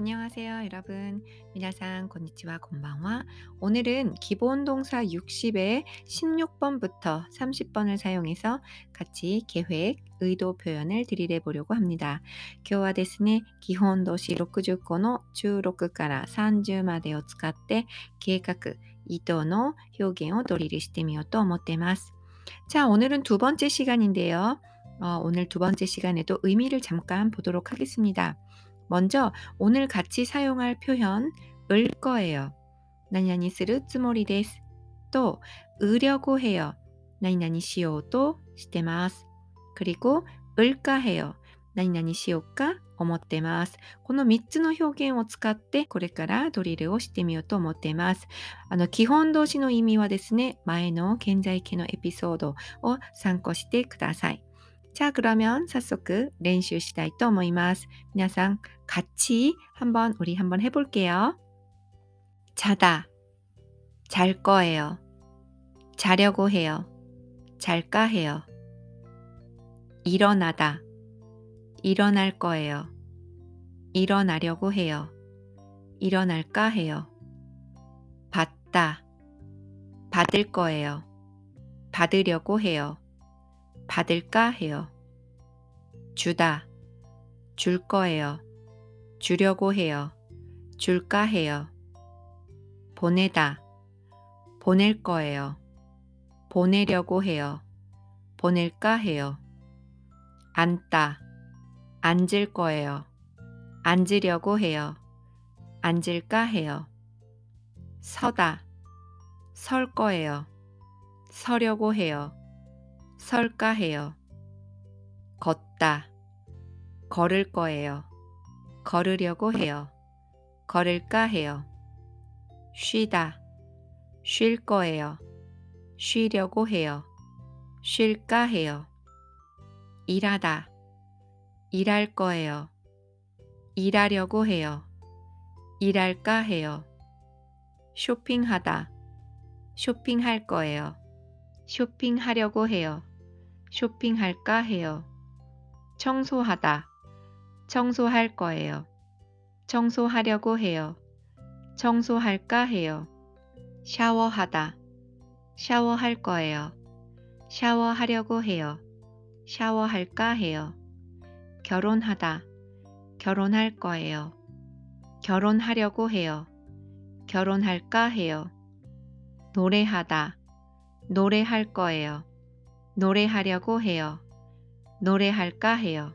안녕하세요, 여러분. 미나상 konnichiwa, konbanwa. 오늘은 기본 동사 60의 16번부터 30번을 사용해서 같이 계획, 의도 표현을 드리려 보려고 합니다. 今日はですね、基本動詞60個の16から30までを使って計画、意図の表現をドリルしてみようと思っています。 자, 오늘은 두 번째 시간인데요. 어, 오늘 두 번째 시간에도 의미를 잠깐 보도록 하겠습니다. 먼저 오늘 같이 사용할 표현 을 거예요. 나니나니 쓰르 쯔모리 데스. 또 으려고 해요. 나니나니 시오도 시테마스. 그리고 을까 해요. 나니나니 시오까 思ってます。この3つの表現を使ってこれからドリルをしてみようと思っています。あの基本動詞の意味はですね、前の現在形のエピソードを参考してください。 자, 그러면 사速 練習したいと思います. 皆さん 같이 한번 우리 한번 해볼게요. 자다, 잘 거예요. 자려고 해요. 잘까 해요. 일어나다, 일어날 거예요. 일어나려고 해요. 일어날까 해요. 받다, 받을 거예요. 받으려고 해요. 받을까 해요. 주다, 줄 거예요. 주려고 해요. 줄까 해요. 보내다, 보낼 거예요. 보내려고 해요. 보낼까 해요. 앉다, 앉을 거예요. 앉으려고 해요. 앉을까 해요. 서다, 설 거예요. 서려고 해요. 설까 해요. 걷다, 걸을 거예요. 걸으려고 해요. 걸을까 해요. 쉬다, 쉴 거예요. 쉬려고 해요. 쉴까 해요. 일하다, 일할 거예요. 일하려고 해요. 일할까 해요. 쇼핑하다, 쇼핑할 거예요. 쇼핑하려고 해요. 쇼핑할까 해요. 청소하다, 청소할 거예요. 청소하려고 해요. 청소할까 해요. 샤워하다, 샤워할 거예요. 샤워하려고 해요. 샤워할까 해요. 결혼하다, 결혼할 거예요. 결혼하려고 해요. 결혼할까 해요. 노래하다, 노래할 거예요. 노래하려고 해요. 노래할까 해요.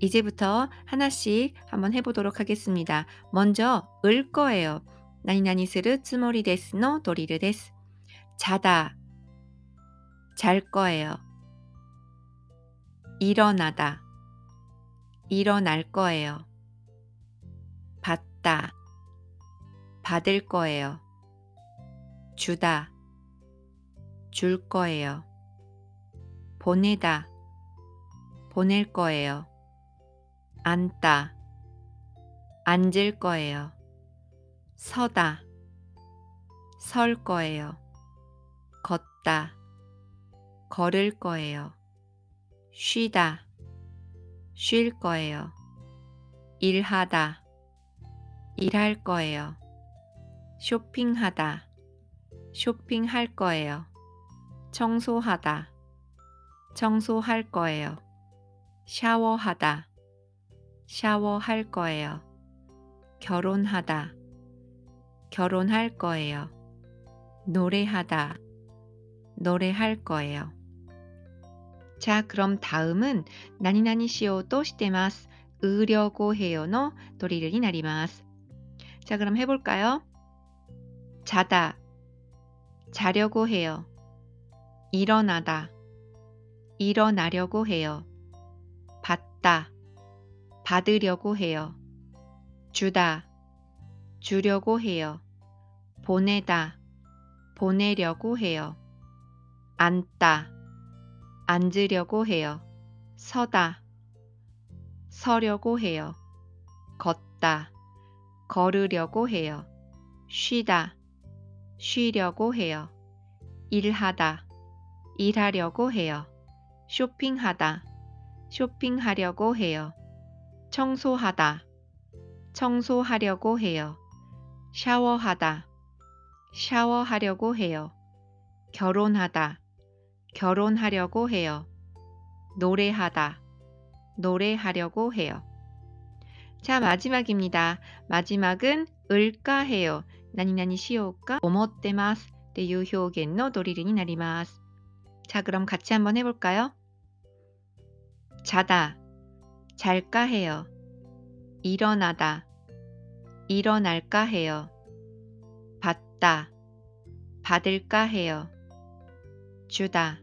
이제부터 하나씩 한번 해보도록 하겠습니다. 먼저 을 거예요. 나니나니 스르 츠모리 데스노 도리르 데스. 자다. 잘 거예요. 일어나다. 일어날 거예요. 받다. 받을 거예요. 주다. 줄 거예요. 보내다. 보낼 거예요. 앉다. 앉을 거예요. 서다. 설 거예요. 걷다. 걸을 거예요. 쉬다. 쉴 거예요. 일하다. 일할 거예요. 쇼핑하다. 쇼핑할 거예요. 청소하다. 청소할 거예요. 샤워하다. 샤워할 거예요. 결혼하다. 결혼할 거예요. 노래하다. 노래할 거예요. 자, 그럼 다음은 나니나니 시오도 시테마스. 으려고 해요노 도리를 나리마스. 자, 그럼 해볼까요? 자다. 자려고 해요. 일어나다. 일어나려고 해요. 받다. 받으려고 해요. 주다. 주려고 해요. 보내다. 보내려고 해요. 앉다. 앉으려고 해요. 서다. 서려고 해요. 걷다. 걸으려고 해요. 쉬다. 쉬려고 해요. 일하다. 일하려고 해요. 쇼핑하다. 쇼핑하려고 해요. 청소하다, 청소하려고 해요. 샤워하다, 샤워하려고 해요. 결혼하다, 결혼하려고 해요. 노래하다, 노래하려고 해요. 자, 마지막입니다. 마지막은 을까 해요. 나니나니 시오까 오모떼마스 네, 대유효겐노 도리린이 나리마스 자, 그럼 같이 한번 해볼까요? 자다, 잘까 해요. 일어나다, 일어날까 해요. 받다, 받을까 해요. 주다,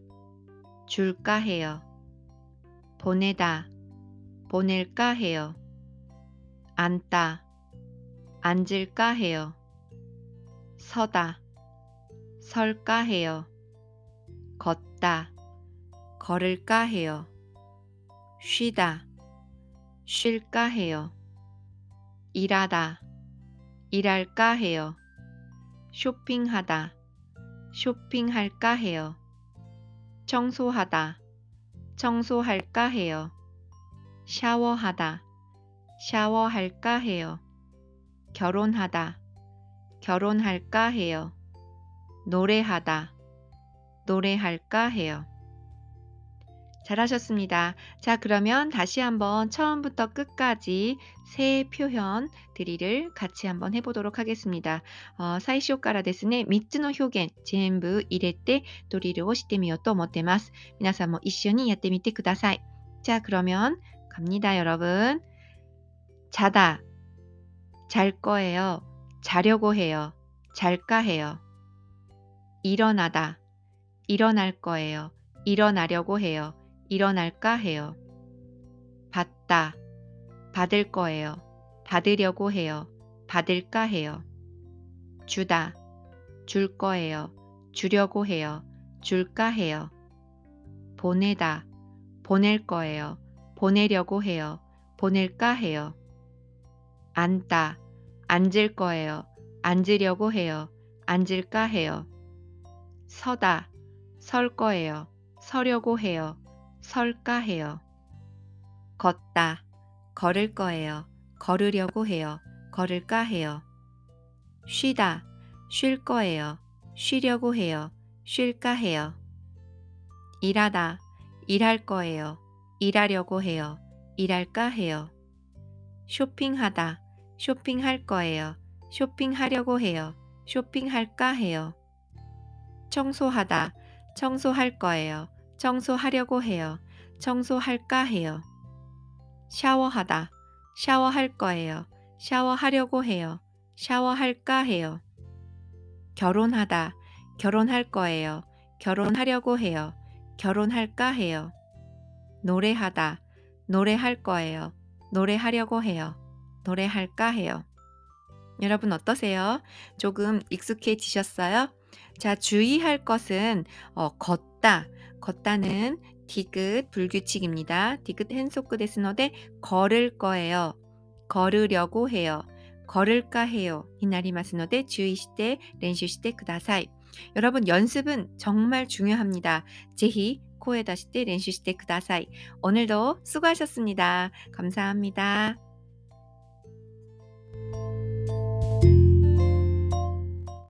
줄까 해요. 보내다, 보낼까 해요. 앉다, 앉을까 해요. 서다, 설까 해요. 걷다, 걸을까 해요. 쉬다, 쉴까 해요. 일하다, 일할까 해요. 쇼핑하다, 쇼핑할까 해요. 청소하다, 청소할까 해요. 샤워하다, 샤워할까 해요. 결혼하다, 결혼할까 해요. 노래하다, 노래할까 해요. 잘하셨습니다. 자, 그러면 다시 한번 처음부터 끝까지 세 표현 드릴을 같이 한번 해보도록 하겠습니다. 어, 最初からですね、3つの表現全部入れてドリルをしてみようと思ってます。皆さんも一緒にやってみてください。 자, 그러면 갑니다, 여러분. 자다. 잘 거예요. 자려고 해요. 잘까 해요. 일어나다. 일어날 거예요. 일어나려고 해요. 일어날까 해요. 받다. 받을 거예요. 받으려고 해요. 받을까 해요. 주다. 줄 거예요. 주려고 해요. 줄까 해요. 보내다. 보낼 거예요. 보내려고 해요. 보낼까 해요. 앉다. 앉을 거예요. 앉으려고 해요. 앉을까 해요. 서다. 설 거예요. 서려고 해요. 설까 해요. 걷다. 걸을 거예요. 걸으려고 해요. 걸을까 해요. 쉬다. 쉴 거예요. 쉬려고 해요. 쉴까 해요. 일하다. 일할 거예요. 일하려고 해요. 일할까 해요. 쇼핑하다. 쇼핑할 거예요. 쇼핑하려고 해요. 쇼핑할까 해요. 청소하다. 청소할 거예요. 청소하려고 해요. 청소할까 해요. 샤워하다. 샤워할 거예요. 샤워하려고 해요. 샤워할까 해요. 결혼하다. 결혼할 거예요. 결혼하려고 해요. 결혼할까 해요. 노래하다. 노래할 거예요. 노래하려고 해요. 노래할까 해요. 여러분 어떠세요? 조금 익숙해지셨어요? 자, 주의할 것은 어, 걷다. 걷다는 디귿 불규칙입니다. 디귿 헨소크 데스너데 걸을 거예요. 걸으려고 해요. 걸을까 해요. 히나리마스노데 주의시대 렌슈시대 그다사이. 여러분 연습은 정말 중요합니다. 제히 코에다시대 렌슈시대 그다사이. 오늘도 수고하셨습니다. 감사합니다.